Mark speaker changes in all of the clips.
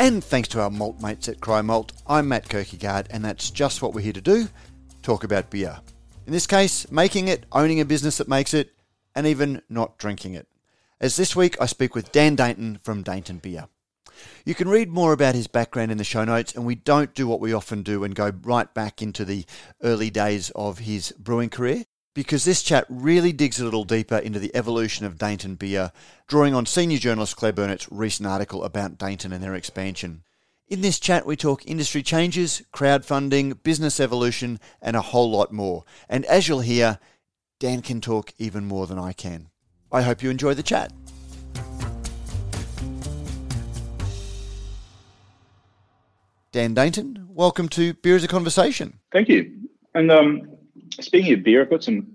Speaker 1: And thanks to our malt mates at Cryer Malt, I'm Matt Kirkegaard, and that's just what we're here to do talk about beer. In this case, making it, owning a business that makes it, and even not drinking it. As this week, I speak with Dan Dainton from Dainton Beer. You can read more about his background in the show notes, and we don't do what we often do and go right back into the early days of his brewing career because this chat really digs a little deeper into the evolution of Dainton beer, drawing on senior journalist Claire Burnett's recent article about Dainton and their expansion. In this chat, we talk industry changes, crowdfunding, business evolution, and a whole lot more. And as you'll hear, Dan can talk even more than I can. I hope you enjoy the chat. Dan Dainton, welcome to Beer Is a Conversation.
Speaker 2: Thank you. And um, speaking of beer, I've got some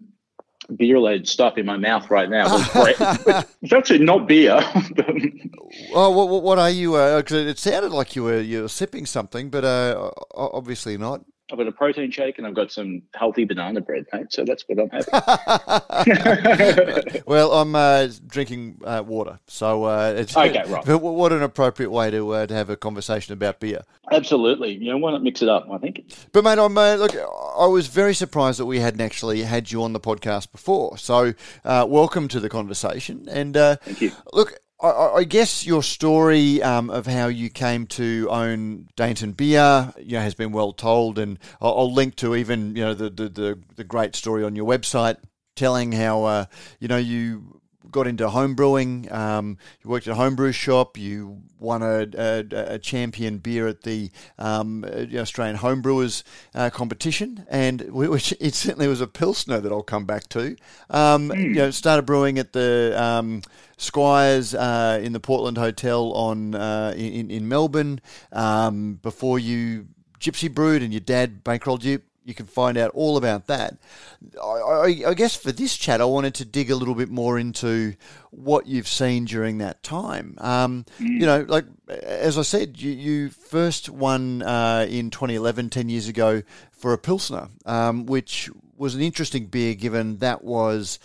Speaker 2: beer related stuff in my mouth right now. it's actually not beer.
Speaker 1: oh, what, what are you? Uh, it sounded like you were you were sipping something, but uh, obviously not.
Speaker 2: I've got a protein shake and I've got some healthy banana bread, mate. So that's what I'm
Speaker 1: having. well, I'm uh, drinking uh, water, so uh, it's
Speaker 2: okay. Right.
Speaker 1: What an appropriate way to uh, to have a conversation about beer.
Speaker 2: Absolutely. You know, why not mix it up? I think.
Speaker 1: But mate, I'm uh, look. I was very surprised that we hadn't actually had you on the podcast before. So, uh, welcome to the conversation. And
Speaker 2: thank you.
Speaker 1: Look, I, I, guess your story um, of how you came to own Dainton Beer, you know, has been well told, and I'll, I'll link to even you know the, the, the, the, great story on your website telling how uh, you know you got into home brewing. Um, you worked at a homebrew shop. You won a, a, a champion beer at the um, Australian Homebrewers uh, competition, and which it certainly was a pilsner that I'll come back to. Um, mm. You know, started brewing at the um, Squires uh, in the Portland Hotel on uh, in in Melbourne um, before you gypsy brewed and your dad bankrolled you you can find out all about that. I, I, I, guess for this chat, I wanted to dig a little bit more into what you've seen during that time. Um, mm. You know, like as I said, you, you first won uh, in 2011, 10 years ago, for a Pilsner, um, which was an interesting beer given that was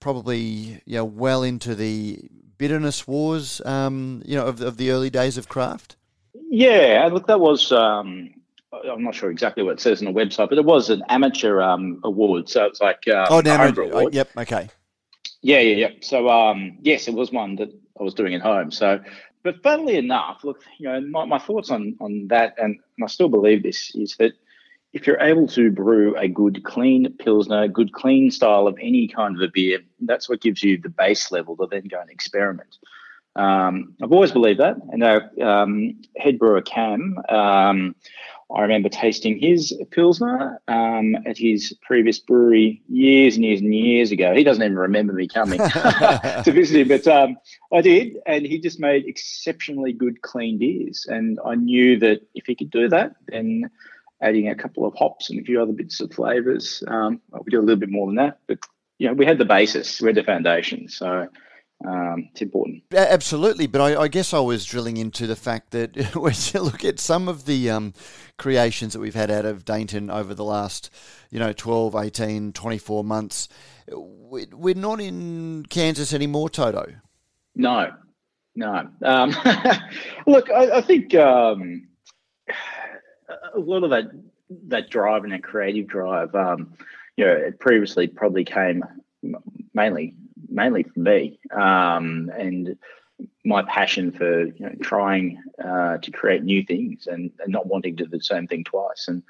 Speaker 1: probably you know, well into the bitterness wars, um, you know, of, of the early days of craft.
Speaker 2: Yeah, look, that was um, I'm not sure exactly what it says on the website, but it was an amateur um, award. So it's like um,
Speaker 1: oh, now oh, yep, okay,
Speaker 2: yeah, yeah, yeah. So um, yes, it was one that I was doing at home. So, but funnily enough, look, you know, my, my thoughts on on that, and, and I still believe this is that if you're able to brew a good clean pilsner, good clean style of any kind of a beer, that's what gives you the base level to then go and experiment. Um, I've always believed that. And our um, head brewer Cam, um, I remember tasting his Pilsner um, at his previous brewery years and years and years ago. He doesn't even remember me coming to visit him, but um, I did. And he just made exceptionally good, clean beers. And I knew that if he could do that, then adding a couple of hops and a few other bits of flavors, um, we do a little bit more than that. But, you know, we had the basis, we had the foundation. So, um, it's important.
Speaker 1: Absolutely, but I, I, guess I was drilling into the fact that when you look at some of the um, creations that we've had out of Dainton over the last, you know, 12, 18, 24 months, we're not in Kansas anymore, Toto.
Speaker 2: No, no. Um, look, I, I think um, a lot of that that drive and that creative drive, um, you know, it previously probably came mainly mainly for me um, and my passion for you know, trying uh, to create new things and, and, not wanting to do the same thing twice. And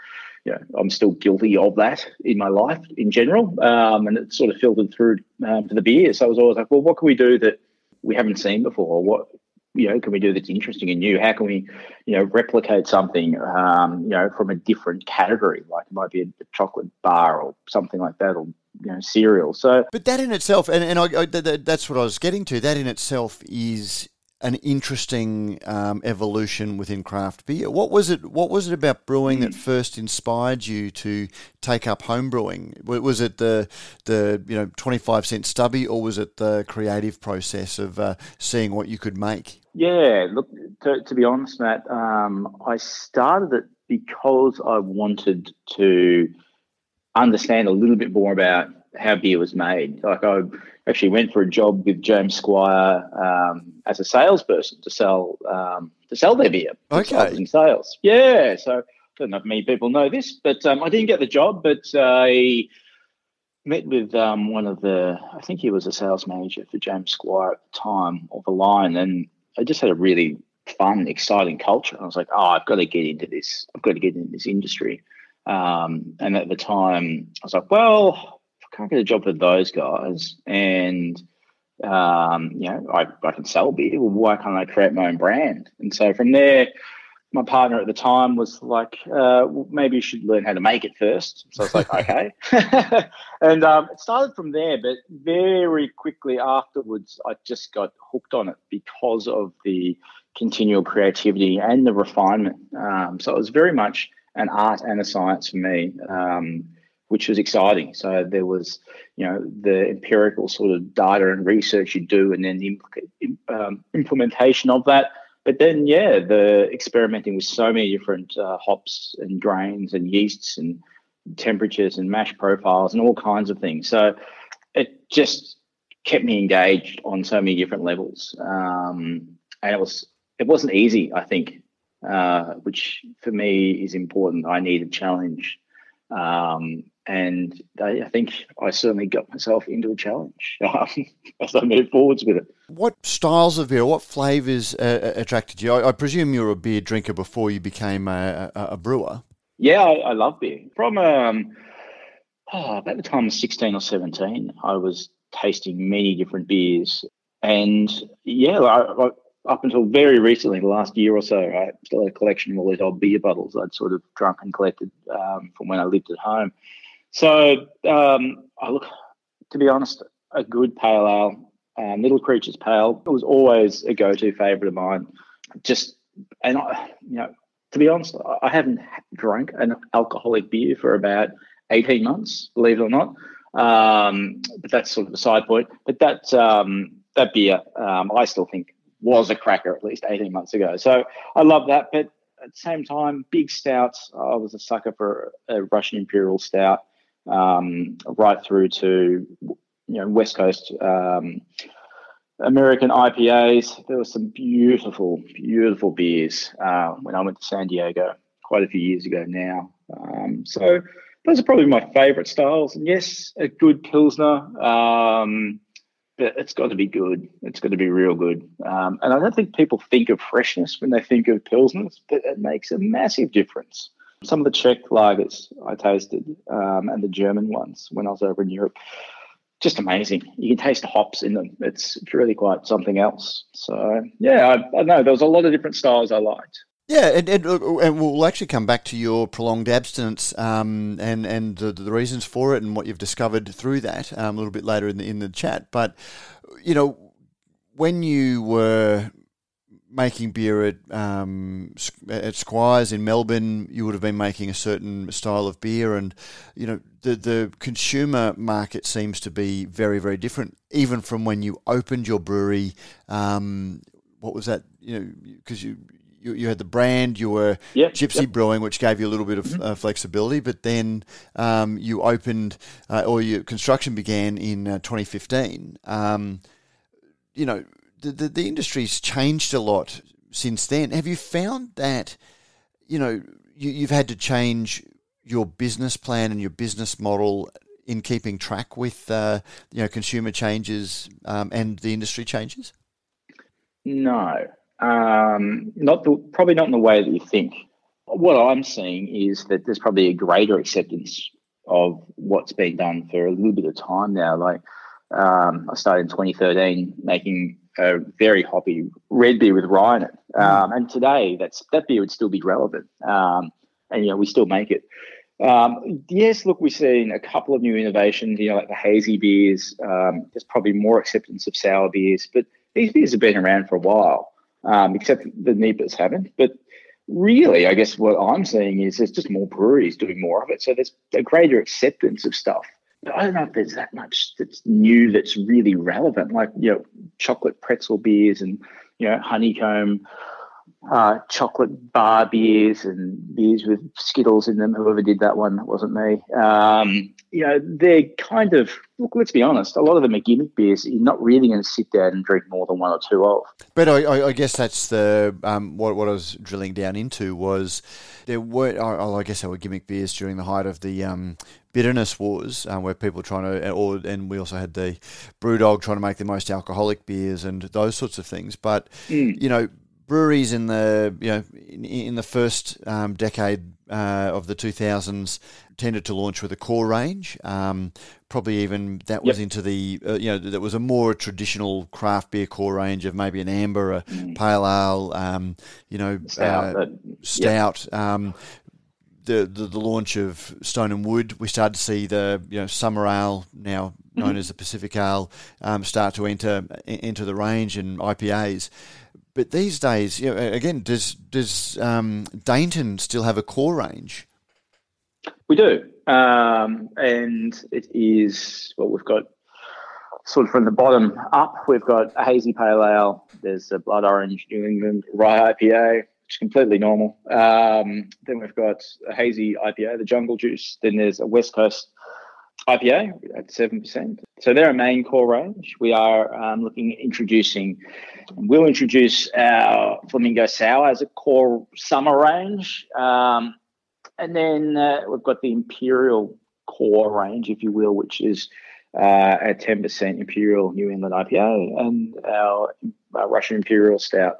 Speaker 2: you know, I'm still guilty of that in my life in general, um, and it sort of filtered through um, to the beer. So I was always like, well, what can we do that we haven't seen before? What you know, can we do that's interesting and new? How can we, you know, replicate something, um, you know, from a different category? Like it might be a, a chocolate bar or something like that, or you know cereal. So,
Speaker 1: but that in itself, and, and I, I, that's what I was getting to. That in itself is an interesting um, evolution within craft beer. What was it? What was it about brewing that first inspired you to take up home brewing? Was it the the you know twenty five cent stubby, or was it the creative process of uh, seeing what you could make?
Speaker 2: Yeah, look, to, to be honest, Matt, um, I started it because I wanted to understand a little bit more about how beer was made. Like I actually went for a job with James Squire um, as a salesperson to sell um, to sell their beer.
Speaker 1: Okay.
Speaker 2: In sales, yeah. So I don't know if many people know this, but um, I didn't get the job. But I met with um, one of the, I think he was a sales manager for James Squire at the time of the line, and I just had a really fun, exciting culture. I was like, oh, I've got to get into this. I've got to get into this industry. Um, and at the time, I was like, well, I can't get a job with those guys, and um, you know, I, I can sell beer. Why can't I create my own brand? And so from there, my partner at the time was like, uh, well, maybe you should learn how to make it first. So I was like, okay. and um, it started from there, but very quickly afterwards, I just got hooked on it because of the continual creativity and the refinement. Um, so it was very much an art and a science for me, um, which was exciting. So there was, you know, the empirical sort of data and research you do, and then the um, implementation of that. But then, yeah, the experimenting with so many different uh, hops and grains and yeasts and temperatures and mash profiles and all kinds of things. So it just kept me engaged on so many different levels. Um, and it was it wasn't easy, I think, uh, which for me is important. I need a challenge. Um, and I, I, think I certainly got myself into a challenge as I moved forwards with it.
Speaker 1: What styles of beer, what flavours uh, attracted you? I, I, presume you were a beer drinker before you became a, a, a brewer.
Speaker 2: Yeah, I, I, love beer. From um, oh, about the time of 16 or 17, I was tasting many different beers. And yeah, I, up until very recently, the last year or so, I still had a collection of all these old beer bottles I'd sort of drunk and collected um, from when I lived at home. So um, I look, to be honest, a good pale ale, um, Little Creatures Pale, it was always a go-to favourite of mine. Just and I, you know, to be honest, I haven't drunk an alcoholic beer for about eighteen months, believe it or not. Um, but that's sort of a side point. But that um, that beer, um, I still think was a cracker at least 18 months ago. So I love that. But at the same time, big stouts, I was a sucker for a Russian Imperial Stout um, right through to, you know, West Coast um, American IPAs. There were some beautiful, beautiful beers uh, when I went to San Diego quite a few years ago now. Um, so those are probably my favorite styles. And yes, a good Pilsner. Um, but it's got to be good. It's got to be real good. Um, and I don't think people think of freshness when they think of pilsners, but it makes a massive difference. Some of the Czech lagers I tasted um, and the German ones when I was over in Europe, just amazing. You can taste the hops in them. It's really quite something else. So yeah, I, I know there was a lot of different styles I liked.
Speaker 1: Yeah, and, and, uh, and, we'll actually come back to your prolonged abstinence um, and and the, the, reasons for it and what you've discovered through that um, a little bit later in the in the chat. But you know, when you were making beer at um, at Squires in Melbourne, you would have been making a certain style of beer, and you know the the consumer market seems to be very very different, even from when you opened your brewery. Um, what was that? You know, because you you, you had the brand, you were yep, Gypsy yep. Brewing, which gave you a little bit of mm-hmm. uh, flexibility, but then um, you opened, uh, or your construction began in uh, 2015. Um, you know, the, the, industry's changed a lot since then. Have you found that, you know, you, you've had to change your business plan and your business model in keeping track with uh, you know consumer changes um, and the industry changes?
Speaker 2: No, um, not the, probably not in the way that you think. What I'm seeing is that there's probably a greater acceptance of what's been done for a little bit of time now. Like um, I started in 2013 making a very hoppy red beer with rye in it, mm. um, and today that's that beer would still be relevant, um, and you know we still make it. Um, yes, look, we've seen a couple of new innovations, you know, like the hazy beers. Um, there's probably more acceptance of sour beers, but these beers have been around for a while. um, except the NEPAs haven't. But really, I guess what I'm seeing is there's just more breweries doing more of it. So there's a greater acceptance of stuff. I don't know if there's that much that's new that's really relevant, like you know, chocolate pretzel beers and you know, honeycomb uh, chocolate bar beers and beers with Skittles in them. Whoever did that one, that wasn't me. Um, you know, they're kind of look. Let's be honest. A lot of them are gimmick beers. You're not really going to sit down and drink more than one or two of.
Speaker 1: But I, I guess that's the um, what what I was drilling down into was there were. Oh, I guess there were gimmick beers during the height of the um, bitterness wars, um, where people trying to, or and we also had the BrewDog trying to make the most alcoholic beers and those sorts of things. But
Speaker 2: mm.
Speaker 1: you know, breweries in the you know in, in the first um, decade uh, of the 2000s tended to launch with a core range. Um, probably even that was
Speaker 2: Yep.
Speaker 1: into the uh, you know that was a more traditional craft beer core range of maybe an amber, a pale ale, um, you know,
Speaker 2: Stout,
Speaker 1: uh, stout. Um, the, the the launch of Stone and Wood, we started to see the you know summer ale now known as the Pacific Ale um, start to enter into the range and IPAs. But these days, you know, again, does does um, Dainton still have a core range?
Speaker 2: We do, um, and it is well. We've got sort of from the bottom up. We've got a hazy pale ale. There's a blood orange New England rye IPA, which is completely normal. Um, then we've got a hazy IPA, the Jungle Juice. Then there's a West Coast IPA at seven percent. So they're a main core range. We are um, looking at introducing. We'll introduce our Flamingo Sour as a core summer range. Um, and then uh, we've got the Imperial core range, if you will, which is uh, a 10% Imperial New England IPA, and our, uh Russian Imperial Stout,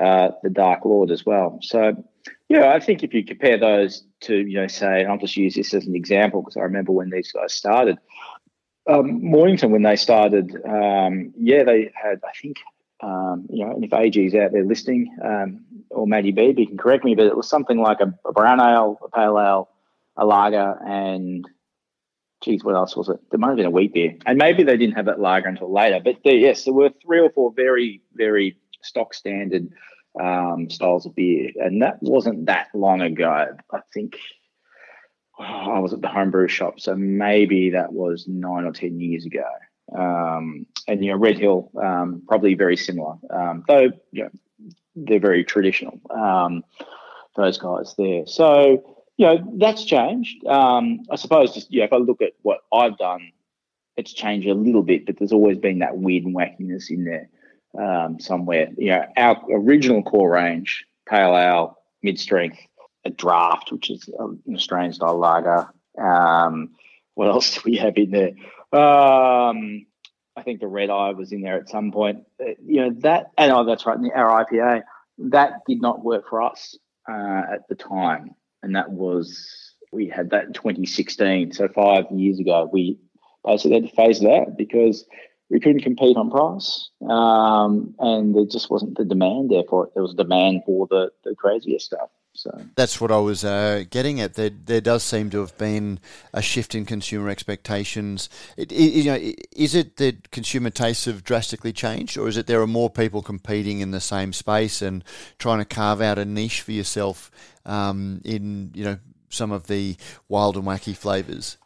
Speaker 2: uh, the Dark Lord as well. So, yeah, I think if you compare those to, you know, say, and I'll just use this as an example because I remember when these guys started. Um, Mornington, when they started, um, yeah, they had, I think, um, you know, and if AG's out there listening, um, or Maddie B, you can correct me, but it was something like a, a brown ale, a pale ale, a lager, and geez, what else was it? There might have been a wheat beer, and maybe they didn't have that lager until later. But there, yes, there were three or four very, very stock standard um, styles of beer, and that wasn't that long ago. I think oh, I was at the homebrew shop, so maybe that was nine or ten years ago. Um, and you know, Red Hill um, probably very similar, um, though you know they're very traditional. Um, those guys there, so you know that's changed. Um, I suppose just yeah, if I look at what I've done, it's changed a little bit, but there's always been that weird and wackiness in there um, somewhere. You know, our original core range, pale ale, mid strength, a draft, which is an Australian style lager. Um, what else do we have in there? Um, I think the red eye was in there at some point. Uh, you know that, and oh, that's right, our IPA that did not work for us uh, at the time, and that was we had that in 2016, so five years ago. We basically had to phase that because we couldn't compete on price, um, and there just wasn't the demand there for it. There was demand for the the crazier stuff. So
Speaker 1: That's what I was uh, getting at. There, there does seem to have been a shift in consumer expectations. It, it, you know, is it that consumer tastes have drastically changed, or is it there are more people competing in the same space and trying to carve out a niche for yourself um, in you know some of the wild and wacky flavors?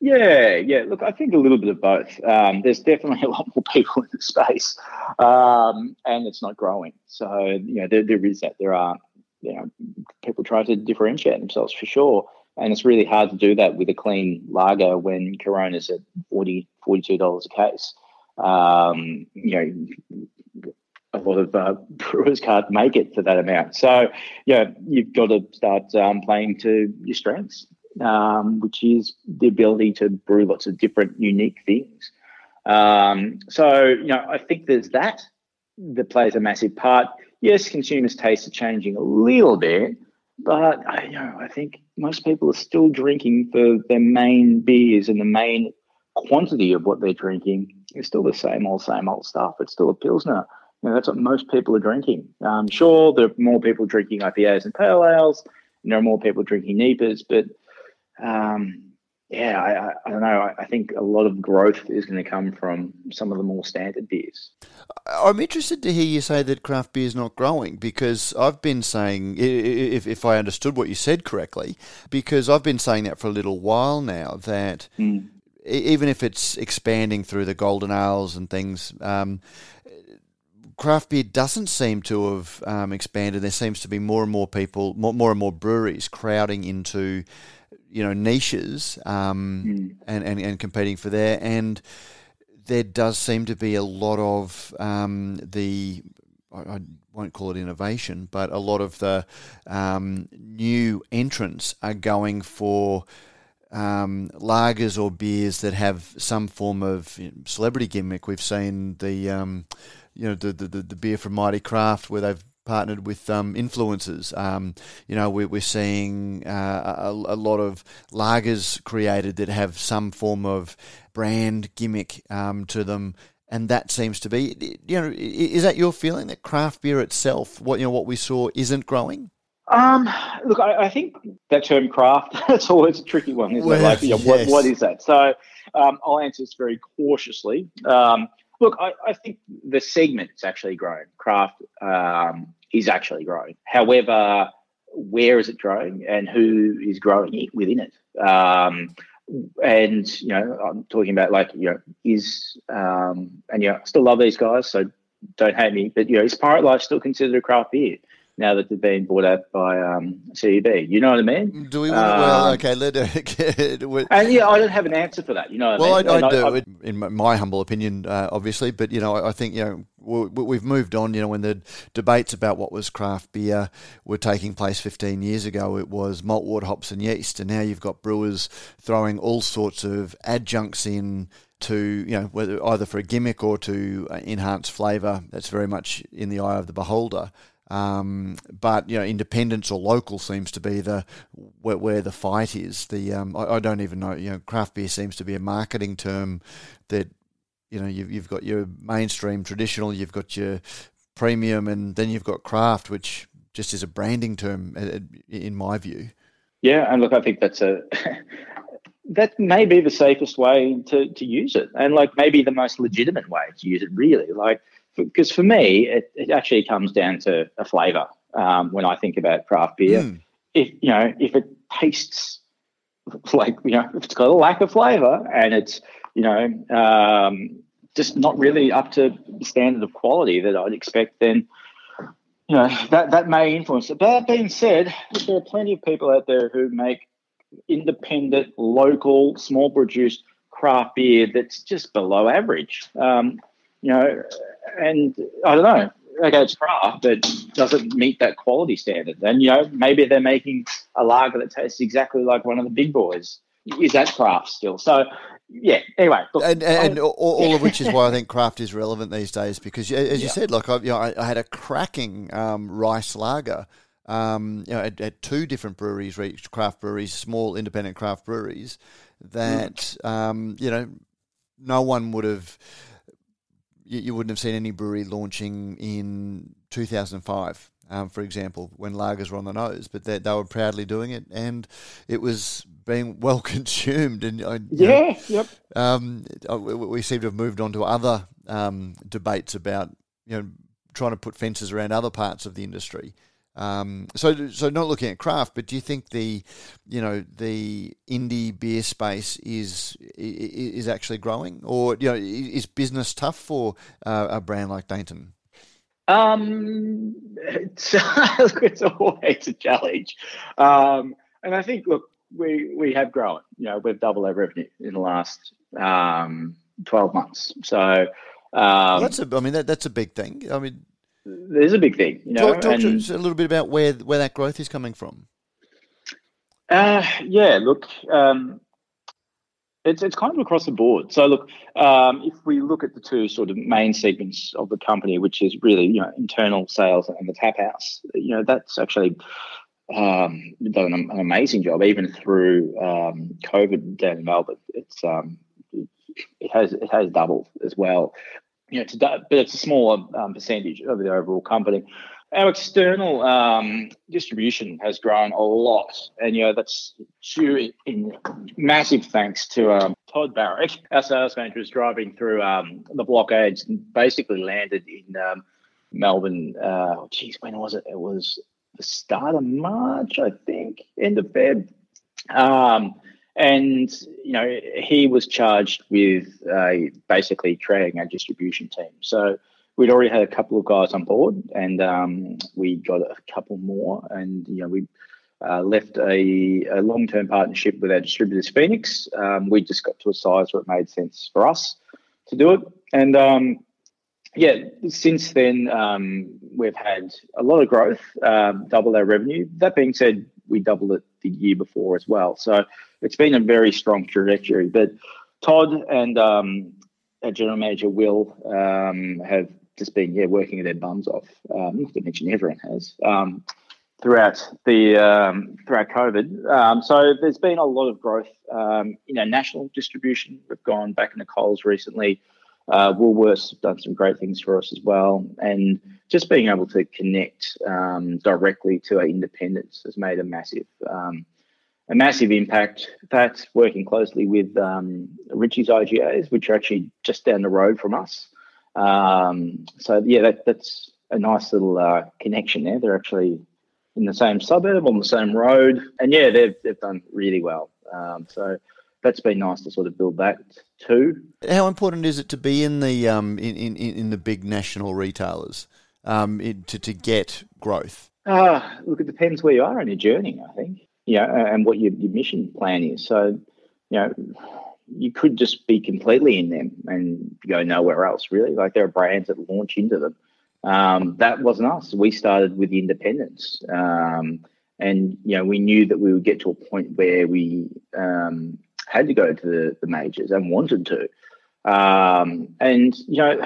Speaker 2: Yeah, yeah. Look, I think a little bit of both. Um, there's definitely a lot more people in the space, um, and it's not growing. So you know, there, there is that. There are you know people try to differentiate themselves for sure, and it's really hard to do that with a clean lager when Corona's at 40 dollars a case. Um, you know, a lot of uh, brewers can't make it for that amount. So yeah, you've got to start um, playing to your strengths um, which is the ability to brew lots of different, unique things. Um, so, you know, I think there's that that plays a massive part. Yes, consumers' tastes are changing a little bit, but I, you know, I think most people are still drinking for their main beers and the main quantity of what they're drinking is still the same old, same old stuff. It's still a pilsner. You know, that's what most people are drinking. Um, sure, there are more people drinking IPAs and pale ales, and there are more people drinking NEPAs, but um, yeah, I, I, I don't know. I, I think a lot of growth is going to come from some of the more standard beers.
Speaker 1: I'm interested to hear you say that craft beer is not growing because I've been saying, if, if I understood what you said correctly, because I've been saying that for a little while now that e- even if it's expanding through the golden ales and things, um, craft beer doesn't seem to have um, expanded. There seems to be more and more people, more, more and more breweries crowding into, you know, niches um, and, and, and competing for there. And there does seem to be a lot of um, the, I, I won't call it innovation, but a lot of the um, new entrants are going for um, lagers or beers that have some form of celebrity gimmick. We've seen the, um, you know, the, the, the beer from Mighty Craft where they've partnered with um, influencers. Um, you know, we're, we're seeing uh, a, a lot of lagers created that have some form of brand gimmick um, to them. And that seems to be, you know, is that your feeling that craft beer itself, what you know, what we saw, isn't growing?
Speaker 2: Um, look, I, I think that term craft, that's always a tricky one, isn't
Speaker 1: Well,
Speaker 2: it? Like, you know, what, what is that? So um, I'll answer this very cautiously. Um, look, I, I think the segment's actually growing. Craft um, is actually growing. However, where is it growing and who is growing it within it? Um, and, you know, I'm talking about like, you know, is, um, and, you know, I still love these guys, so don't hate me, but, you know, is Pirate Life still considered a craft beer? Now that they've been bought out by um, CUB. You know what I mean?
Speaker 1: Do we? Want well,
Speaker 2: Um,
Speaker 1: okay. Let
Speaker 2: And yeah, I don't have an answer for that. You know what
Speaker 1: well,
Speaker 2: I mean?
Speaker 1: I, I do,
Speaker 2: I-
Speaker 1: in my- humble opinion, uh, obviously. But you know, I I think you know we- we've moved on. You know, when the debates about what was craft beer were taking place 15 years ago, it was malt, water, hops, and yeast, and now you've got brewers throwing all sorts of adjuncts in to you know whether either for a gimmick or to uh, enhance flavour. That's very much in the eye of the beholder. Um, but you know, independence or local seems to be the where, where the fight is. The um, I, I don't even know. You know, craft beer seems to be a marketing term that you know you've, you've got your mainstream traditional, you've got your premium, and then you've got craft, which just is a branding term uh, in my view.
Speaker 2: Yeah, and look, I think that's a that may be the safest way to, to use it, and like maybe the most legitimate way to use it. Really, like because for me, it, it actually comes down to a flavour. Um, when I think about craft beer,
Speaker 1: Mm.
Speaker 2: if you know if it tastes like you know if it's got a lack of flavour and it's you know um, just not really up to the standard of quality that I'd expect, then you know that that may influence it. But that being said, there are plenty of people out there who make independent, local, small produced craft beer that's just below average. Um, you know, and I don't know. Okay, it's craft, but does it meet that quality standard? And you know, maybe they're making a lager that tastes exactly like one of the big boys. Is that craft still? So, yeah. Anyway, look,
Speaker 1: and, and
Speaker 2: I-
Speaker 1: all, all of which is why I think craft is relevant these days because, as you
Speaker 2: Yeah.
Speaker 1: said, like I, you know, I, I had a cracking um, rice lager. Um, you know, at, at two different breweries, craft breweries, small independent craft breweries, that um, you know, no one would have. You, you wouldn't have seen any brewery launching in 2005, um, for example, when lagers were on the nose, but they, they were proudly doing it, and it was being well consumed. And I, you know,
Speaker 2: yeah, yep.
Speaker 1: um, uh, we we seem to have moved on to other um, debates about you know trying to put fences around other parts of the industry. Um, so, so not looking at craft, but do you think the, you know, the indie beer space is is actually growing, or you know, is business tough for uh, a brand like Dainton?
Speaker 2: Um, it's, look, it's always a challenge, um, and I think look, we we have grown. You know, we've doubled our revenue in the last um, twelve months. So um,
Speaker 1: Well, that's a, I mean, that, that's a big thing. I mean,
Speaker 2: there's a big thing. You know,
Speaker 1: talk, talk to us a little bit about where where that growth is coming from.
Speaker 2: Uh, yeah, look, um, it's it's kind of across the board. So look, um, if we look at the two sort of main segments of the company, which is really you know internal sales and the tap house, you know that's actually um, done an, an amazing job even through um, COVID down in Melbourne. It's um, it has it has doubled as well. You know, to, but it's a smaller um, percentage of the overall company. our external um, distribution has grown a lot, and you know that's due in massive thanks to um, Todd Barrick, our sales manager, is driving through um, the blockades and basically landed in um, Melbourne. Uh, geez, when was it? It was the start of March, I think, end of Feb. And you know he was charged with uh, basically creating our distribution team. So we'd already had a couple of guys on board, and um, we got a couple more, and you know we uh, left a, a, long-term partnership with our distributors, Phoenix. Um, we just got to a size where it made sense for us to do it, and um, yeah, since then um, we've had a lot of growth, um, doubled our revenue. That being said, we doubled it the year before as well, so it's been a very strong trajectory. But Todd and um, our general manager Will um, have just been yeah working their bums off. Um, not to mention everyone has um, throughout the um, throughout COVID. Um, so there's been a lot of growth um, in our national distribution. We've gone back into Coles recently. Uh, Woolworths have done some great things for us as well, and just being able to connect um, directly to our independents has made a massive a massive impact. That's working closely with um, Ritchie's IGAs, which are actually just down the road from us. Um, so yeah, that, that's a nice little uh, connection there. They're actually in the same suburb on the same road, and yeah, they've they've done really well. Um, so that's been nice to sort of build that too.
Speaker 1: How important is it to be in the um, in, in, in the big national retailers um, in, to to get growth?
Speaker 2: Uh, look, it depends where you are in your journey. I think yeah, and what your, your mission plan is. So, you know, you could just be completely in them and go nowhere else, really. Like there are brands that launch into them. Um, that wasn't us. We started with the independents. Um, and, you know, we knew that we would get to a point where we um, had to go to the, the majors and wanted to. Um, and, you know,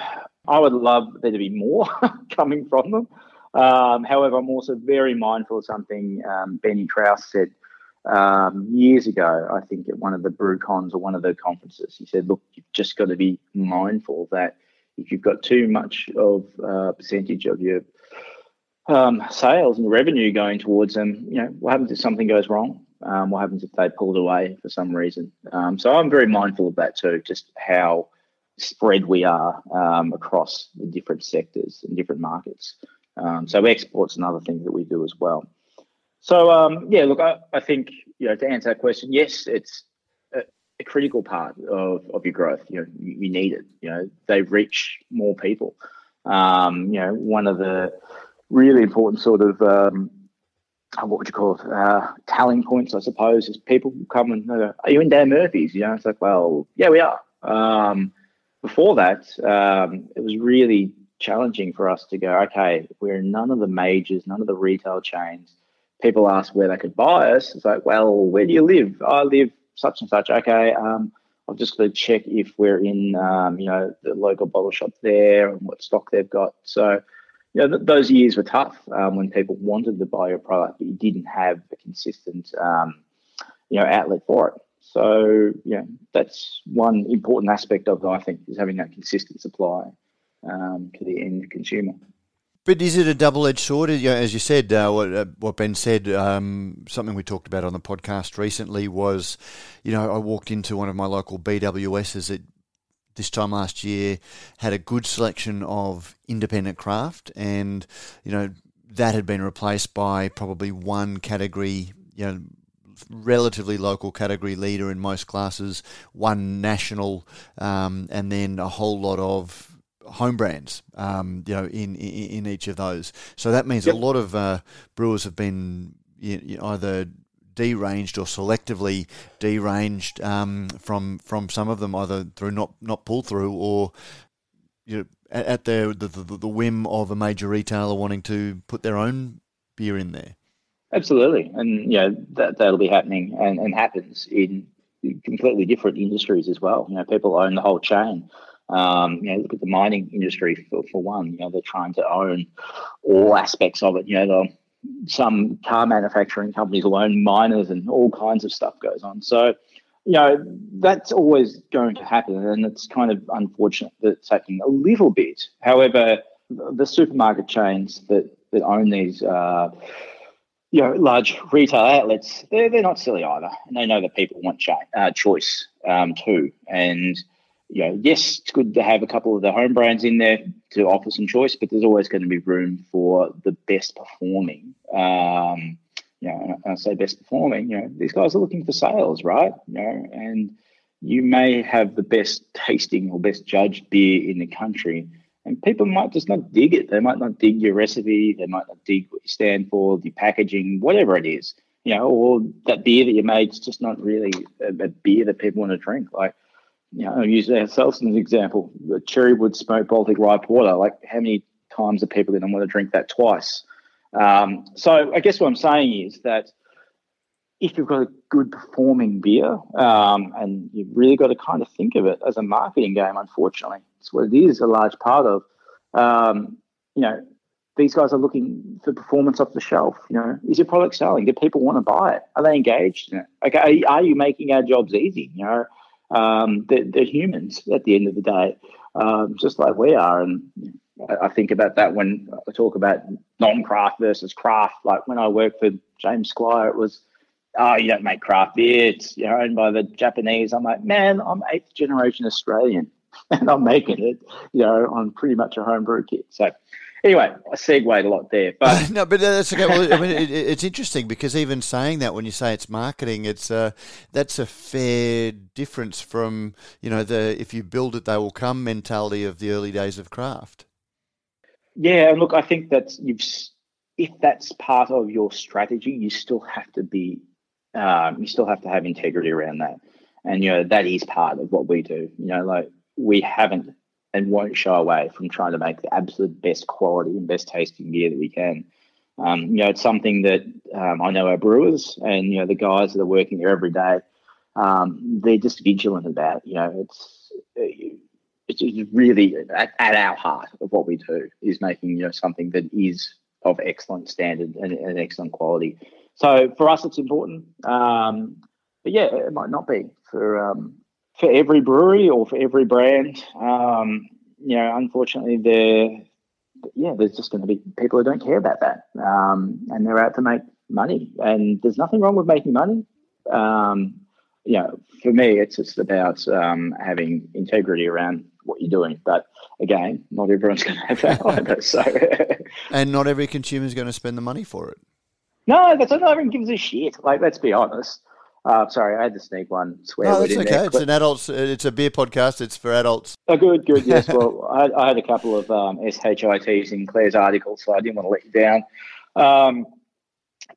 Speaker 2: I would love there to be more coming from them. Um, however, I'm also very mindful of something um, Benny Kraus said um, years ago, I think at one of the BrewCons or one of the conferences, he said, "Look, you've just got to be mindful that if you've got too much of uh, percentage of your um, sales and revenue going towards them, you know, what happens if something goes wrong? Um, what happens if they pulled away for some reason? Um, so I'm very mindful of that too, just how spread we are um, across the different sectors and different markets. Um, so export's another thing that we do as well. So um, yeah, look, I, I, think you know to answer that question, yes, it's a, a critical part of, of your growth. You know, you, you, need it. You know, they reach more people. Um, you know, one of the really important sort of what would you call it? Uh, points, I suppose, is people come and uh, are you in Dan Murphy's? You know, it's like, well, yeah, we are. Um, before that, um, it was really challenging for us to go, okay, we're in none of the majors, none of the retail chains people ask where they could buy us. It's like, well, where do you live? I live such and such. Okay, um, I've just got to check if we're in, um, you know, the local bottle shop there and what stock they've got. So, know, th- those years were tough um, when people wanted to buy your product, but you didn't have a consistent, um, you know, outlet for it. So, yeah, that's one important aspect of it, I think, is having that consistent supply um, to the end consumer.
Speaker 1: But is it a double-edged sword? As you said, uh, what, uh, what, Ben said, um, something we talked about on the podcast recently was, you know, I walked into one of my local BWSs this time last year, had a good selection of independent craft, and you know that had been replaced by probably one category, you know, relatively local category leader in most classes, one national, um, and then a whole lot of home brands, um, you know, in, in, in each of those. So that means yep. a lot of uh, brewers have been you know, either deranged or selectively deranged um, from from some of them, either through not not pull through or you know at, at the, the the whim of a major retailer wanting to put their own beer in there.
Speaker 2: Absolutely, and you know that that'll be happening and, and happens in completely different industries as well. You know, people own the whole chain. Um, you know, look at the mining industry for, for one. You know, they're trying to own all aspects of it. You know, the, some car manufacturing companies will own miners, and all kinds of stuff goes on. So, you know, that's always going to happen, and it's kind of unfortunate that it's taking a little bit. However, the supermarket chains that that own these uh, you know large retail outlets, they're they're not silly either, and they know that people want uh, choice um, too. And you know, yes, it's good to have a couple of the home brands in there to offer some choice, but there's always going to be room for the best performing. Um, you know, I say best performing. You know, these guys are looking for sales, right? You know, and you may have the best tasting or best judged beer in the country, and people might just not dig it. They might not dig your recipe. They might not dig what you stand for, the packaging, whatever it is. You know, or that beer that you made is just not really a, a beer that people want to drink. Like, you know, use ourselves as an example. The Cherrywood Smoked Baltic Rye Porter. Like, how many times are people going to want to drink that twice? Um, so I guess what I'm saying is that if you've got a good performing beer, um, and you've really got to kind of think of it as a marketing game, unfortunately. It's what it is a large part of. Um, you know, these guys are looking for performance off the shelf. You know, is your product selling? Do people want to buy it? Are they engaged in it? Okay, are you making our jobs easy? You know, um, they're, they're, humans at the end of the day, um, just like we are. And I, I think about that when I talk about non-craft versus craft. Like when I worked for James Squire, it was oh, you don't make craft beer. It's you're owned by the Japanese. I'm like, man, I'm eighth generation Australian and I'm making it, you know, on pretty much a homebrew kit. So anyway, I segued a lot there, but
Speaker 1: no, but that's okay. Well, I mean, it, it's interesting because even saying that when you say it's marketing, it's uh, that's a fair difference from you know the if you build it, they will come mentality of the early days of craft.
Speaker 2: Yeah, and look, I think that you've if that's part of your strategy, you still have to be um, you still have to have integrity around that. And, you know, that is part of what we do. You know, like we haven't and won't shy away from trying to make the absolute best quality and best tasting beer that we can. Um, you know, it's something that um, I know our brewers and, you know, the guys that are working there every day, um, they're just vigilant about, you know, it's, it's really at, at, our heart of what we do is making, you know, something that is of excellent standard and, and excellent quality. So for us, it's important. Um, but yeah, it might not be for um, for every brewery or for every brand. Um, you know, unfortunately, there, yeah, there's just going to be people who don't care about that, um, and they're out to make money. And there's nothing wrong with making money. Um, you know, for me, it's just about um, having integrity around what you're doing. But again, not everyone's going to have that either. So,
Speaker 1: and not every consumer is going to spend the money for it.
Speaker 2: No, that's not everyone gives a shit. Like, let's be honest. Uh, sorry, I had to sneak one swear
Speaker 1: no,
Speaker 2: that's
Speaker 1: okay.
Speaker 2: There.
Speaker 1: It's an adults. It's a beer podcast. It's for adults.
Speaker 2: Oh, good, good. Yes. well, I, I, had a couple of um, shits in Claire's article, so I didn't want to let you down. Um,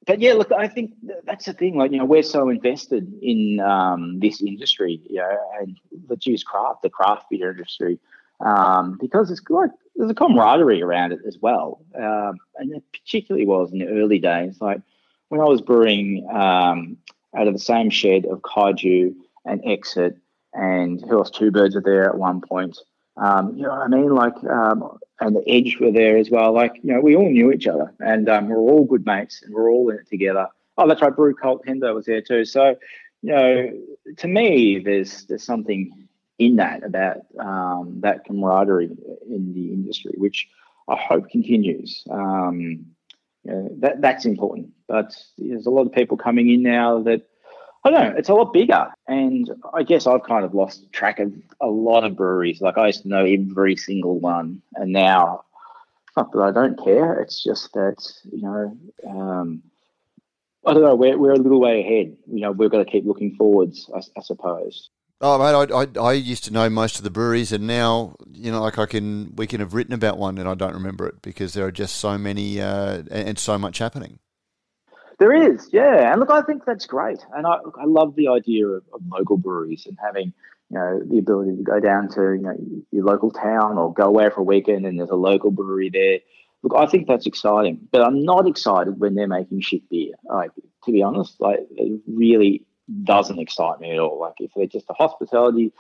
Speaker 2: but yeah, look, I think that's the thing. Like, you know, we're so invested in um, this industry, you know, and let's use craft, the craft beer industry, um, because it's like there's a camaraderie around it as well. Um, and it particularly was in the early days. Like when I was brewing um, out of the same shed of Kaiju and Exit, and who else? Two Birds were there at one point. Um, you know what I mean? Like, um, and the Edge were there as well. Like, you know, we all knew each other, and um, we're all good mates, and we're all in it together. Oh, that's right. Brew Cult Hendo was there too. So, you know, to me, there's there's something in that about um, that camaraderie in the industry, which I hope continues. Um, you know, that that's important. But there's a lot of people coming in now that I don't know. It's a lot bigger, and I guess I've kind of lost track of a lot of breweries. Like I used to know every single one, and now not that I don't care. It's just that you know. Um, I don't know. We're, we're a little way ahead. You know, we've got to keep looking forwards, I, I suppose.
Speaker 1: Oh, mate, I, I, I, used to know most of the breweries, and now you know, like I can, we can have written about one, and I don't remember it because there are just so many uh, and so much happening.
Speaker 2: There is, yeah, and look, I think that's great, and I look, I love the idea of, of local breweries and having you know the ability to go down to you know your local town or go away for a weekend, and there's a local brewery there. Look, I think that's exciting, but I'm not excited when they're making shit beer. Like to be honest, like really doesn't excite me at all. Like if they're just a hospitality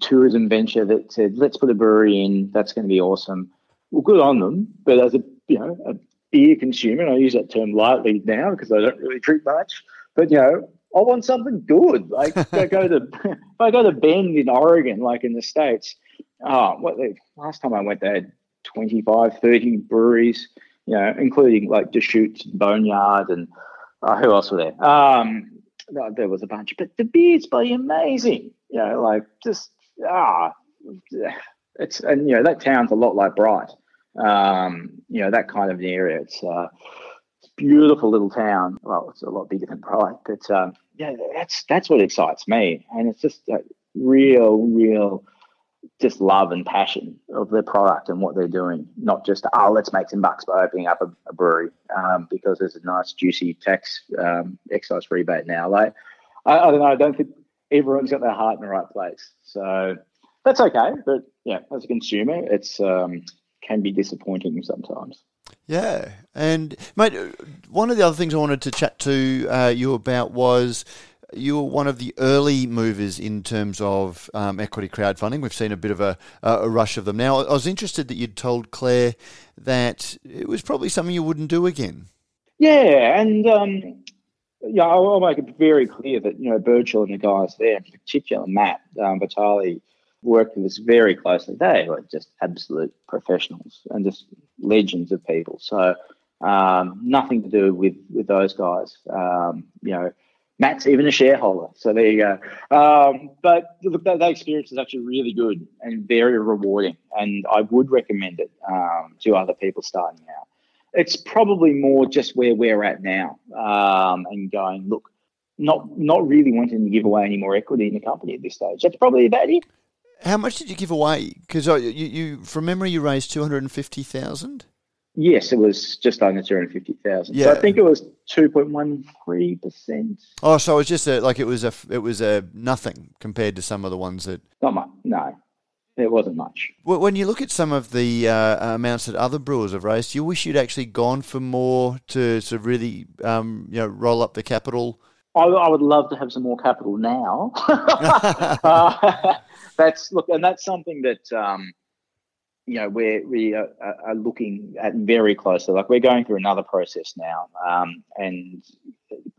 Speaker 2: tourism venture that said, let's put a brewery in, that's going to be awesome. Well, good on them. But as a you know a beer consumer, and I use that term lightly now because I don't really drink much. But you know, I want something good. Like if I go to if I go to Bend in Oregon, like in the states. Oh, what the last time I went, they had 25, 30 breweries you know, including like Deschutes, Boneyard, and uh, who else were there? Um, there was a bunch, but the beer's bloody amazing. You know, like just ah, it's and you know that town's a lot like Bright. Um, you know that kind of an area. It's uh, beautiful little town. Well, it's a lot bigger than Bright, but um, yeah, that's that's what excites me, and it's just a real, real, just love and passion of their product and what they're doing. Not just oh, let's make some bucks by opening up a, a brewery um, because there's a nice juicy tax um, excise rebate now. Like I, I don't know, I don't think everyone's got their heart in the right place, so that's okay. But yeah, as a consumer, it's um, can be disappointing sometimes.
Speaker 1: Yeah, and mate, one of the other things I wanted to chat to uh, you about was you were one of the early movers in terms of um, equity crowdfunding. We've seen a bit of a, a rush of them now. I was interested that you'd told Claire that it was probably something you wouldn't do again.
Speaker 2: Yeah, and um, yeah, I'll, I'll, make it very clear that you know Birchal and the guys there, in particular Matt um, worked with us very closely. They were just absolute professionals and just legends of people. So um, nothing to do with with those guys. Um, you know, Matt's even a shareholder. So there you go. Um, but look, that, that, experience is actually really good and very rewarding, and I would recommend it um, to other people starting out. It's probably more just where we're at now, um, and going look. Not, not really wanting to give away any more equity in the company at this stage. That's probably about it.
Speaker 1: How much did you give away? Because you, you, from memory, you raised two hundred and fifty thousand.
Speaker 2: Yes, it was just under two hundred fifty thousand. Yeah, so I think it was two point one three percent.
Speaker 1: Oh, so it was just a, like it was a it was a nothing compared to some of the ones that.
Speaker 2: Not much. No, it wasn't much.
Speaker 1: When you look at some of the uh, amounts that other brewers have raised, you wish you'd actually gone for more to to really um, you know roll up the capital.
Speaker 2: I, I would love to have some more capital now. uh, that's look, and that's something that um, you know we're we are, are, looking at very closely. Like we're going through another process now, um, and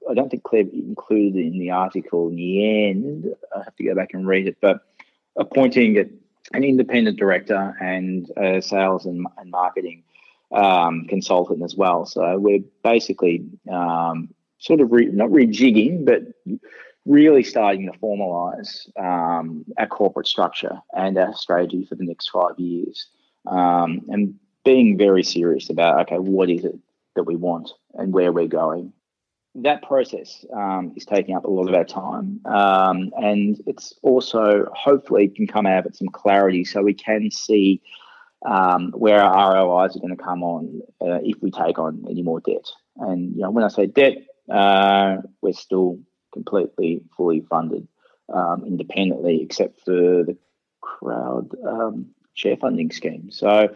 Speaker 2: I don't think Claire included in the article in the end. I have to go back and read it, but appointing an independent director and a sales and, and marketing um, consultant as well. So we're basically um, sort of re, not rejigging, but really starting to formalise um, our corporate structure and our strategy for the next five years, um, and being very serious about okay, what is it that we want and where we're going. That process um, is taking up a lot of our time, um, and it's also hopefully can come out with some clarity so we can see um, where our ROIs are going to come on uh, if we take on any more debt. And you know, when I say debt, uh, we're still completely fully funded um, independently, except for the crowd um, share funding scheme. So,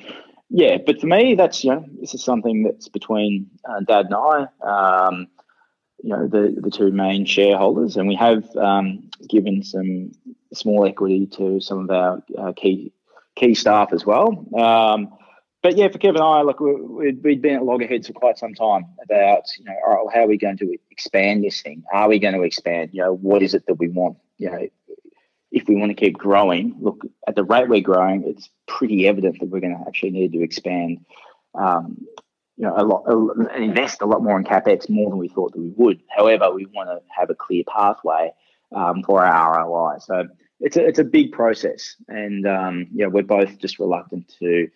Speaker 2: yeah, but for me, that's you know, this is something that's between uh, Dad and I. Um, you know, the the two main shareholders, and we have um, given some small equity to some of our uh, key key staff as well. Um, but yeah, for Kevin and I, look, we, we'd been at loggerheads for quite some time about, you know, how are we going to expand this thing? Are we going to expand? You know, what is it that we want? You know, if we want to keep growing, look, at the rate we're growing, it's pretty evident that we're going to actually need to expand, um, you know, a lot, uh, invest a lot more in capex, more than we thought that we would. However, we want to have a clear pathway um, for our ROI. So it's a it's a big process, and um, yeah, we're both just reluctant to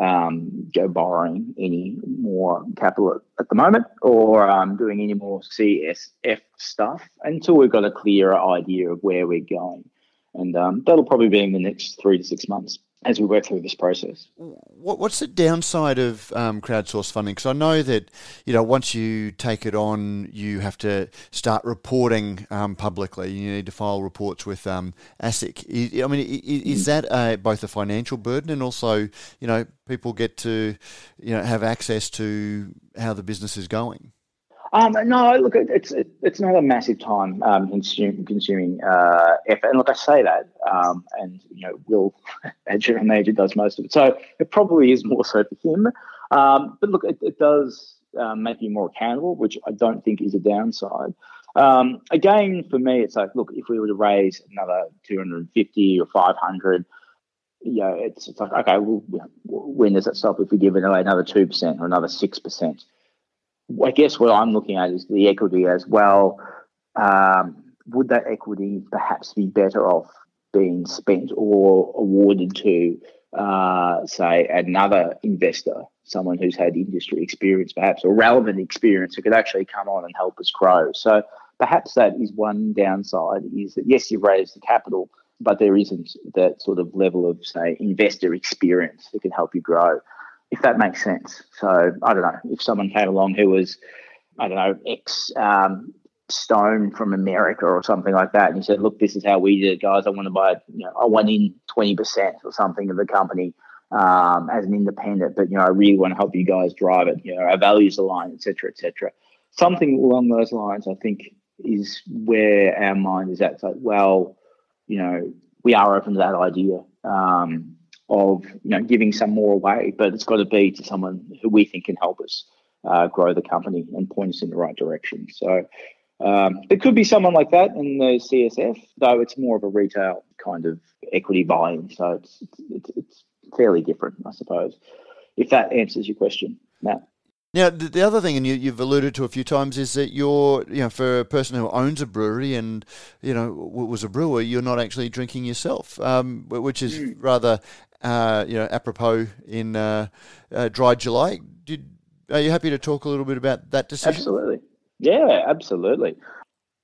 Speaker 2: um, go borrowing any more capital at, at the moment or um, doing any more CSF stuff until we've got a clearer idea of where we're going. And um, that'll probably be in the next three to six months as we work through this process.
Speaker 1: What's the downside of um, crowdsource funding? Because I know that you know once you take it on, you have to start reporting um, publicly. You need to file reports with um, ASIC. I mean, is that both a financial burden and also you know people get to you know have access to how the business is going?
Speaker 2: Um, no, look, it's it, it's not a massive time um, consuming, consuming uh, effort. And look, I say that, um, and you know, Will, our general manager, does most of it, so it probably is more so for him. Um, but look, it, it does um, make you more accountable, which I don't think is a downside. Um, again, for me, it's like, look, if we were to raise another 250 or 500, you know, it's, it's like, okay, well, when does it stop if we give it away another 2% or another 6%? I guess what I'm looking at is the equity as well. Um, would that equity perhaps be better off being spent or awarded to, uh, say, another investor, someone who's had industry experience, perhaps, or relevant experience who could actually come on and help us grow? So perhaps that is one downside is that, yes, you've raised the capital, but there isn't that sort of level of, say, investor experience that can help you grow, if that makes sense. So I don't know if someone came along who was, I don't know, ex um, Stone from America or something like that, and he said, "Look, this is how we did it, guys. I want to buy, you know, I want in twenty percent or something of the company." Um, as an independent, but you know, I really want to help you guys drive it. You know, our values align, etc., etc. Something along those lines, I think, is where our mind is at. It's like, well, you know, we are open to that idea um, of you know giving some more away, but it's got to be to someone who we think can help us uh, grow the company and point us in the right direction. So um, it could be someone like that in the CSF, though it's more of a retail kind of equity buying, so it's it's, it's fairly different, I suppose. If that answers your question, Matt.
Speaker 1: Now, the other thing, and you, have alluded to a few times, is that you're, you know, for a person who owns a brewery and, you know, was a brewer, you're not actually drinking yourself, um, which is mm. rather, uh, you know, apropos in uh, uh, dry July. Did, are you happy to talk a little bit about that decision?
Speaker 2: Absolutely. Yeah, absolutely.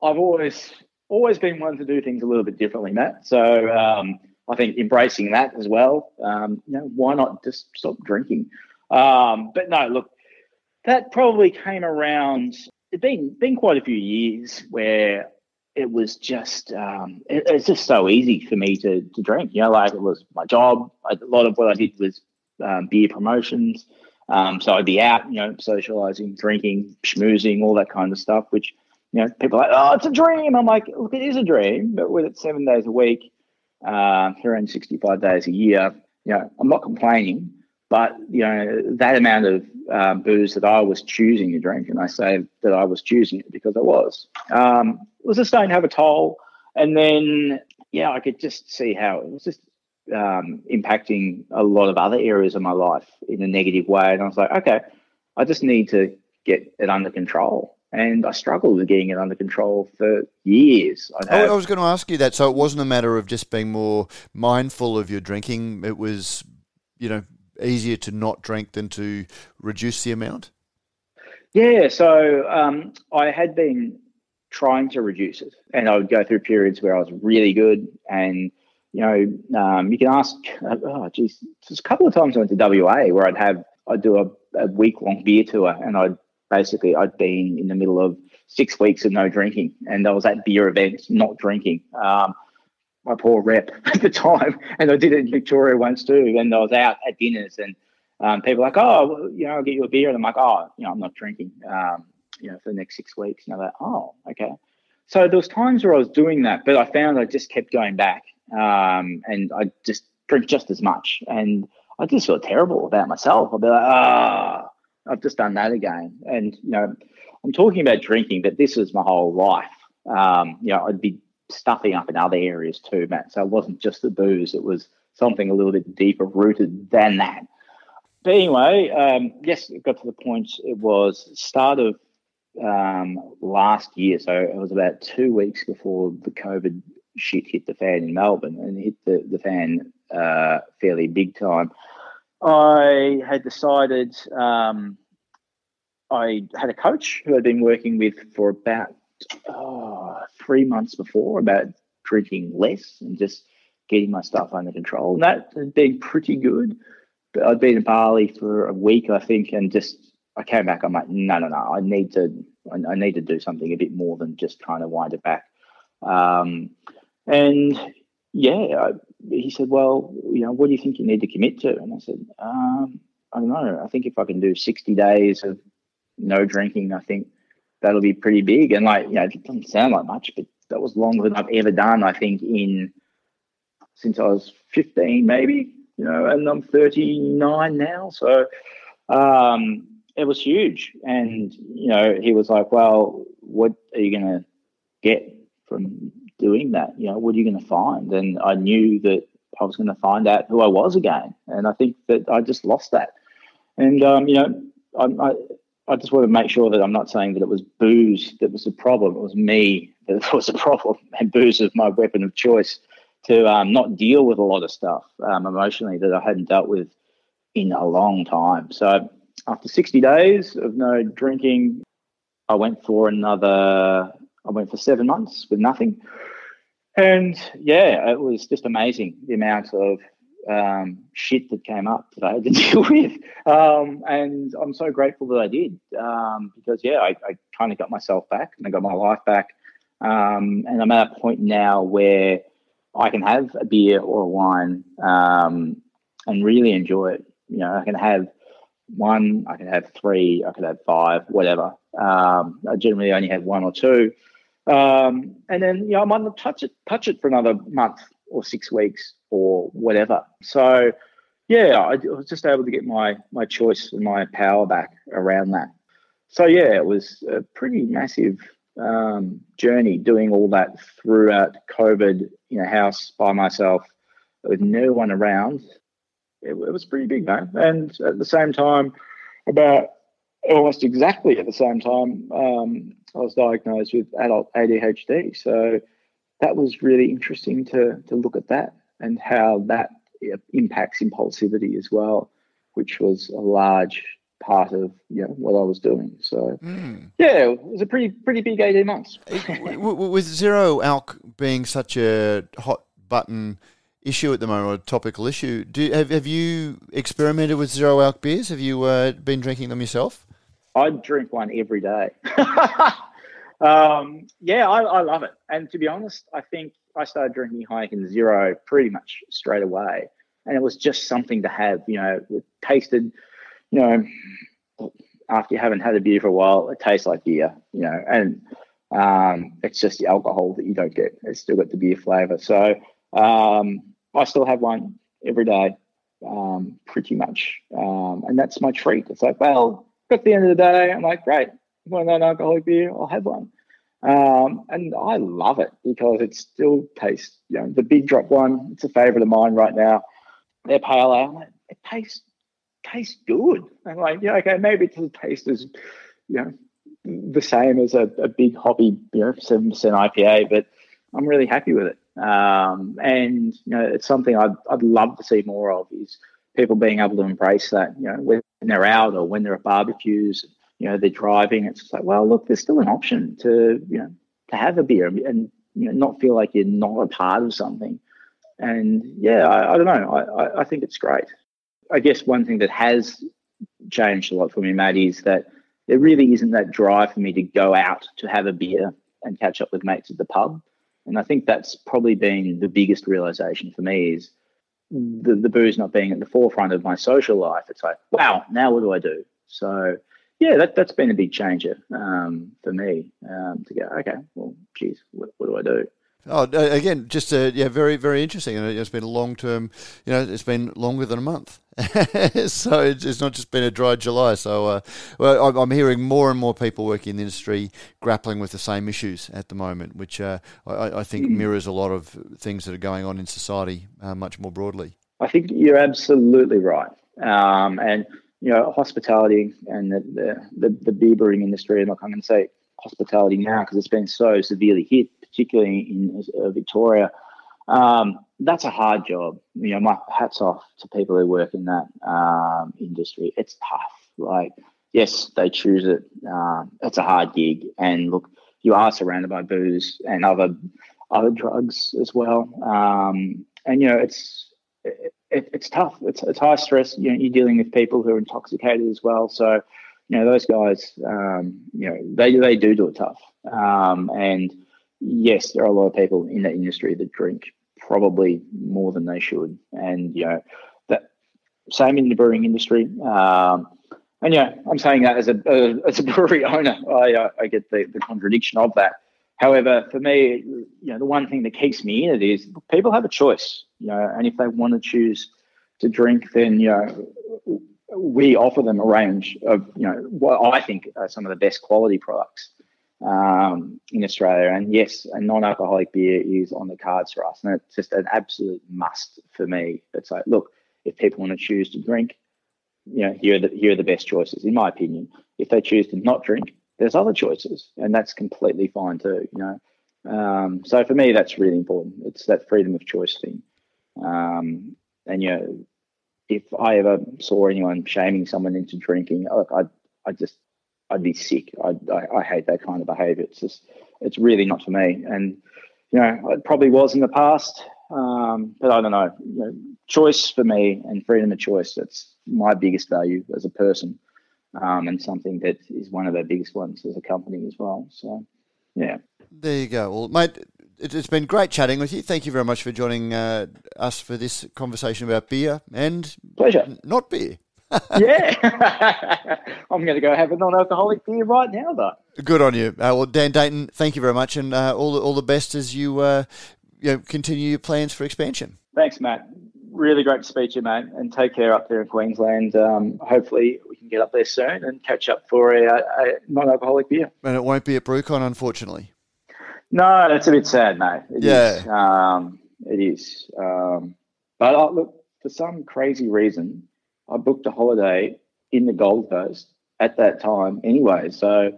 Speaker 2: I've always always been one to do things a little bit differently, Matt. So um, I think embracing that as well. Um, you know, why not just stop drinking? Um, but no, look, that probably came around. It's been been quite a few years where it was just um, it, it's just so easy for me to to drink. You know, like it was my job. I, a lot of what I did was um, beer promotions. Um, so I'd be out, you know, socializing, drinking, schmoozing, all that kind of stuff. Which you know, people are like, oh, it's a dream. I'm like, look, it is a dream, but with it seven days a week, uh, 365 days a year, you know, I'm not complaining. But you know that amount of um, booze that I was choosing to drink, and I say that I was choosing it because I was, um, was just starting to have a toll. And then, yeah, I could just see how it was just um, impacting a lot of other areas of my life in a negative way. And I was like, okay, I just need to get it under control. And I struggled with getting it under control for years.
Speaker 1: I was going to ask you that. So it wasn't a matter of just being more mindful of your drinking. It was, you know, easier to not drink than to reduce the amount?
Speaker 2: Yeah, so um, I had been trying to reduce it, and I would go through periods where I was really good, and you know, um, you can ask. Oh, geez, there's a couple of times I went to WA where I'd have I'd do a, a week long beer tour, and I'd basically I'd been in the middle of six weeks of no drinking, and I was at beer events not drinking. Um, my poor rep at the time, and I did it in Victoria once too. And I was out at dinners, and um, people were like, "Oh, you know, I'll get you a beer," and I'm like, "Oh, you know, I'm not drinking, um, you know, for the next six weeks." And I'm like, "Oh, okay." So there was times where I was doing that, but I found I just kept going back, um, and I just drink just as much, and I just feel terrible about myself. I'll be like, "Ah, oh, I've just done that again," and you know, I'm talking about drinking, but this was my whole life. Um, you know, I'd be stuffing up in other areas too, Matt. So it wasn't just the booze; it was something a little bit deeper rooted than that. But anyway, um, yes, it got to the point. It was start of um, last year, so it was about two weeks before the COVID shit hit the fan in Melbourne, and hit the the fan uh, fairly big time. I had decided. Um, I had a coach who I'd been working with for about oh, three months before about drinking less and just getting my stuff under control. And that had been pretty good. But I'd been in Bali for a week, I think, and just I came back. I'm like, no, no, no. I need to. I, need to do something a bit more than just trying to wind it back. Um, and yeah, I, he said, well, you know, what do you think you need to commit to? And I said, um, I don't know. I think if I can do 60 days of no drinking, I think that'll be pretty big. And like, you know, it doesn't sound like much, but that was longer than I've ever done. I think in since I was 15, maybe, you know, and I'm 39 now. So um, it was huge. And, you know, he was like, well, what are you going to get from doing that? You know, what are you going to find? And I knew that I was going to find out who I was again. And I think that I just lost that. And, um, you know, I, I, I just want to make sure that I'm not saying that it was booze that was the problem. It was me that was the problem. And booze is my weapon of choice to um, not deal with a lot of stuff um, emotionally that I hadn't dealt with in a long time. So after 60 days of no drinking, I went for another, I went for seven months with nothing. And yeah, it was just amazing the amount of um, shit that came up that I had to deal with. Um, and I'm so grateful that I did um, because, yeah, I, I kind of got myself back and I got my life back. Um, and I'm at a point now where I can have a beer or a wine um, and really enjoy it. You know, I can have one, I can have three, I could have five, whatever. Um, I generally only have one or two. And then, you know, I might not touch it, touch it for another month or six weeks or whatever. So, yeah, I, was just able to get my my choice and my power back around that. So, yeah, it was a pretty massive um, journey doing all that throughout COVID in a house by myself with no one around. It, it was pretty big, man. And at the same time, about almost exactly at the same time, um, I was diagnosed with adult ADHD. So that was really interesting to to look at that and how that impacts impulsivity as well, which was a large part of you know what I was doing. So mm. yeah, it was a pretty pretty big eighteen months.
Speaker 1: With zero alc being such a hot button issue at the moment, or a topical issue, do have have you experimented with zero alc beers? Have you uh, been drinking them yourself?
Speaker 2: I drink one every day. um, yeah, I, I love it. And to be honest, I think I started drinking Heineken Zero pretty much straight away, and it was just something to have. You know, it tasted you know, after you haven't had a beer for a while, it tastes like beer, you know, and um, it's just the alcohol that you don't get. It's still got the beer flavor. So um, I still have one every day, um, pretty much. Um, and that's my treat. It's like, well, at the end of the day, I'm like, great, want an alcoholic beer? I'll have one. Um, and I love it because it still tastes, you know, the big drop one, it's a favorite of mine right now. They're pale ale. It tastes tastes good. I'm like, yeah, okay, maybe it doesn't taste as, you know, the same as a, a big hobby, you know, seven percent IPA, but I'm really happy with it. Um, and you know, it's something I'd I'd love to see more of is people being able to embrace that. You know, when they're out or when they're at barbecues, you know, they're driving. It's like, well, look, there's still an option to you know to have a beer and you know not feel like you're not a part of something. And yeah, I, I don't know. I, I think it's great. I guess one thing that has changed a lot for me, Matt, is that there really isn't that drive for me to go out to have a beer and catch up with mates at the pub. And I think that's probably been the biggest realization for me is the, the booze not being at the forefront of my social life. It's like, wow, now what do I do? So, yeah, that, that's been a big changer um, for me um, to go, okay, well, geez, what, what do I do?
Speaker 1: Oh, again, just uh, yeah, very very interesting, and it's been a long term. You know, it's been longer than a month, so it's, it's, not just been a dry July. So, uh, well, I'm hearing more and more people working in the industry grappling with the same issues at the moment, which uh, I, I, think hmm. mirrors a lot of things that are going on in society uh, much more broadly.
Speaker 2: I think you're absolutely right, um, and you know, hospitality and the the, the, the beer brewing industry. And I'm going to say hospitality now because it's been so severely hit particularly in uh, Victoria. Um, that's a hard job. You know, my hats off to people who work in that um, industry. It's tough. Like, yes, they choose it. Um, it's a hard gig, and look, you are surrounded by booze and other other drugs as well. Um, and you know, it's it, it's tough. It's it's high stress. You know, you're dealing with people who are intoxicated as well. So, you know, those guys, um, you know, they they do do it tough. Um, and yes, there are a lot of people in that industry that drink probably more than they should, and you know that same in the brewing industry. Um, and yeah, I'm saying that as a uh, as a brewery owner, I uh, I get the, the contradiction of that. However, for me, you know, the one thing that keeps me in it is people have a choice, you know, and if they want to choose to drink, then you know we offer them a range of you know what I think are some of the best quality products um, in Australia. And yes, a non-alcoholic beer is on the cards for us, and it's just an absolute must for me. It's like, look, if people want to choose to drink, you know, here are the here are the best choices, in my opinion. If they choose to not drink, there's other choices, and that's completely fine too. You know, um, so for me, that's really important. It's that freedom of choice thing. Um, and you know, if I ever saw anyone shaming someone into drinking, I, I, I just, I'd be sick. I, I, I hate that kind of behaviour. It's just, it's really not for me. And you know, it probably was in the past, um, but I don't know. You know. Choice for me and freedom of choice. That's my biggest value as a person, um, and something that is one of our biggest ones as a company as well. So, yeah.
Speaker 1: There you go. Well, mate, it's been great chatting with you. Thank you very much for joining uh, us for this conversation about beer and
Speaker 2: pleasure,
Speaker 1: not beer.
Speaker 2: yeah, I'm going to go have a non-alcoholic beer right now, though.
Speaker 1: Good on you. Uh, well, Dan Dainton, thank you very much, and uh, all the, all the best as you uh, you know, continue your plans for expansion.
Speaker 2: Thanks, Matt. Really great to speak to you, mate, and take care up there in Queensland. Um, hopefully, can get up there soon and catch up for a, a non-alcoholic beer.
Speaker 1: And it won't be at BrewCon, unfortunately.
Speaker 2: No, that's a bit sad, mate. It
Speaker 1: yeah,
Speaker 2: is. Um, it is. Um, but uh, look, for some crazy reason, I booked a holiday in the Gold Coast at that time anyway. So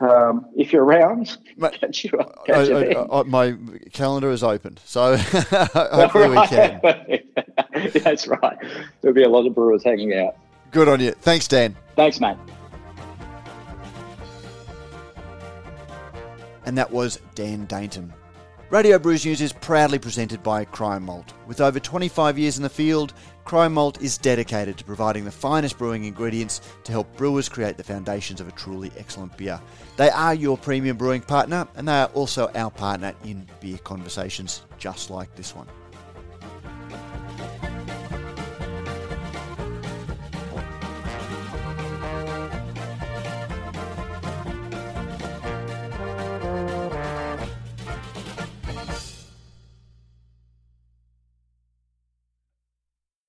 Speaker 2: um, if you're around, Mate, catch you up. Catch I,
Speaker 1: I, I, my calendar is open, so hopefully we can.
Speaker 2: That's right. There'll be a lot of brewers hanging out.
Speaker 1: Good on you. Thanks, Dan.
Speaker 2: Thanks, mate.
Speaker 1: And that was Dan Dainton. Radio Brews News is proudly presented by Cryer Malt. With over 25 years in the field, Cryer Malt is dedicated to providing the finest brewing ingredients to help brewers create the foundations of a truly excellent beer. They are your premium brewing partner, and they are also our partner in beer conversations just like this one.